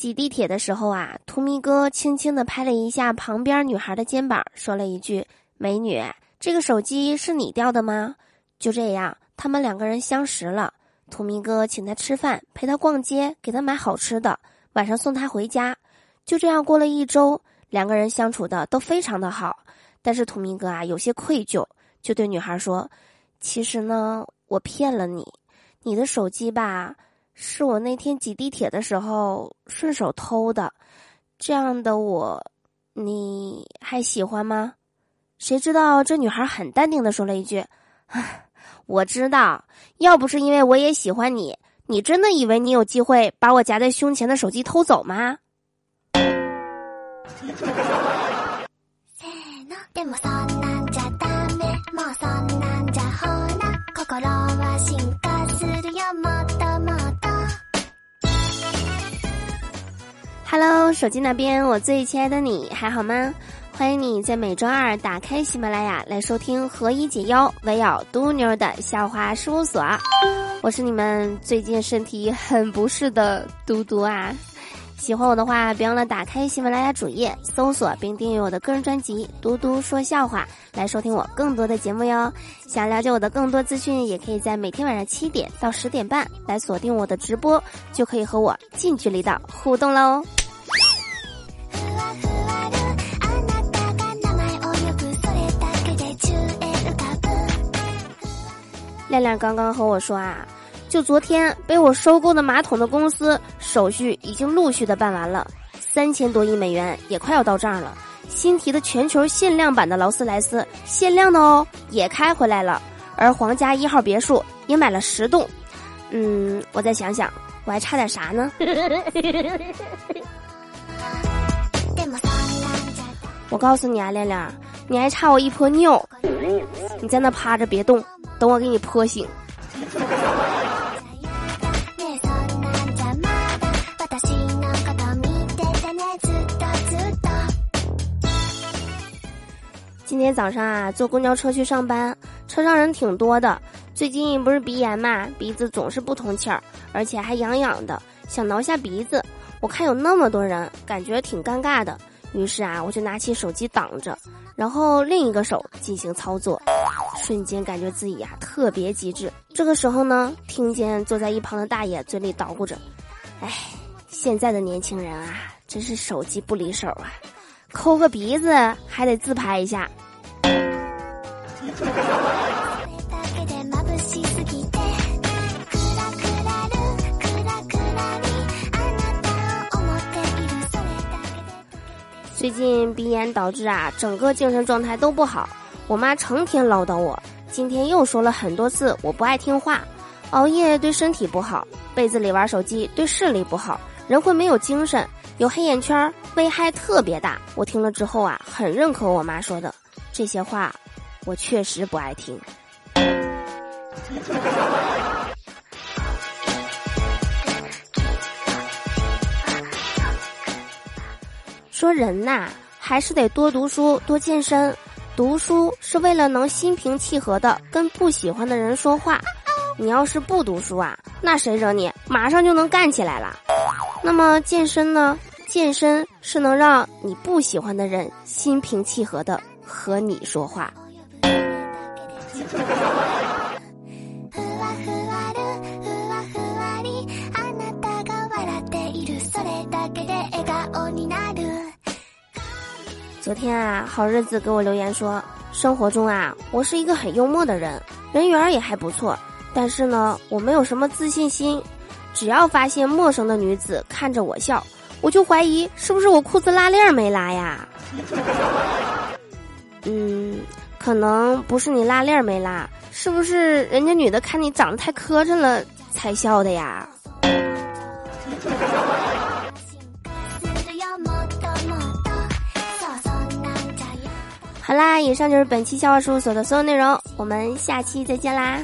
挤地铁的时候啊，图咪哥轻轻地拍了一下旁边女孩的肩膀，说了一句：“美女，这个手机是你掉的吗？”就这样，他们两个人相识了。图咪哥请她吃饭，陪她逛街，给她买好吃的，晚上送她回家。就这样过了一周，两个人相处的都非常的好。但是图咪哥啊，有些愧疚，就对女孩说：“其实呢，我骗了你，你的手机吧。”是我那天挤地铁的时候顺手偷的，这样的我，你还喜欢吗？谁知道这女孩很淡定的说了一句：“我知道，要不是因为我也喜欢你，你真的以为你有机会把我夹在胸前的手机偷走吗？” 手机那边，我最亲爱的你还好吗？欢迎你在每周二打开喜马拉雅来收听何以解忧，唯有嘟妞的笑话事务所。我是你们最近身体很不适的嘟嘟啊！喜欢我的话，别忘了打开喜马拉雅主页，搜索并订阅我的个人专辑《嘟嘟说笑话》，来收听我更多的节目哟。想了解我的更多资讯，也可以在每天晚上七点到十点半来锁定我的直播，就可以和我近距离的互动喽。亮亮刚刚和我说啊，就昨天被我收购的马桶的公司手续已经陆续的办完了，三千多亿美元也快要到账了。新提的全球限量版的劳斯莱斯，限量的哦，也开回来了。而皇家一号别墅也买了十栋。嗯，我再想想，我还差点啥呢？我告诉你啊，亮亮，你还差我一泼尿。你在那趴着别动。等我给你泼醒。今天早上啊，坐公交车去上班，车上人挺多的。最近不是鼻炎嘛，鼻子总是不通气儿，而且还痒痒的，想挠下鼻子。我看有那么多人，感觉挺尴尬的。于是啊，我就拿起手机挡着，然后另一个手进行操作，瞬间感觉自己呀特别机智。这个时候呢，听见坐在一旁的大爷嘴里捣鼓着：“哎，现在的年轻人啊，真是手机不离手啊，抠个鼻子还得自拍一下。”最近鼻炎导致啊，整个精神状态都不好。我妈成天唠叨我，今天又说了很多次我不爱听话。熬夜对身体不好，被子里玩手机对视力不好，人会没有精神，有黑眼圈，危害特别大。我听了之后啊，很认可我妈说的这些话，我确实不爱听。说人呐，还是得多读书，多健身。读书是为了能心平气和的跟不喜欢的人说话。你要是不读书啊，那谁惹你，马上就能干起来了。那么健身呢？健身是能让你不喜欢的人心平气和的和你说话。昨天啊，好日子给我留言说，生活中啊，我是一个很幽默的人，人缘也还不错，但是呢，我没有什么自信心，只要发现陌生的女子看着我笑，我就怀疑是不是我裤子拉链没拉呀？嗯，可能不是你拉链没拉，是不是人家女的看你长得太磕碜了才笑的呀？好啦，以上就是本期笑话事务所的所有内容，我们下期再见啦。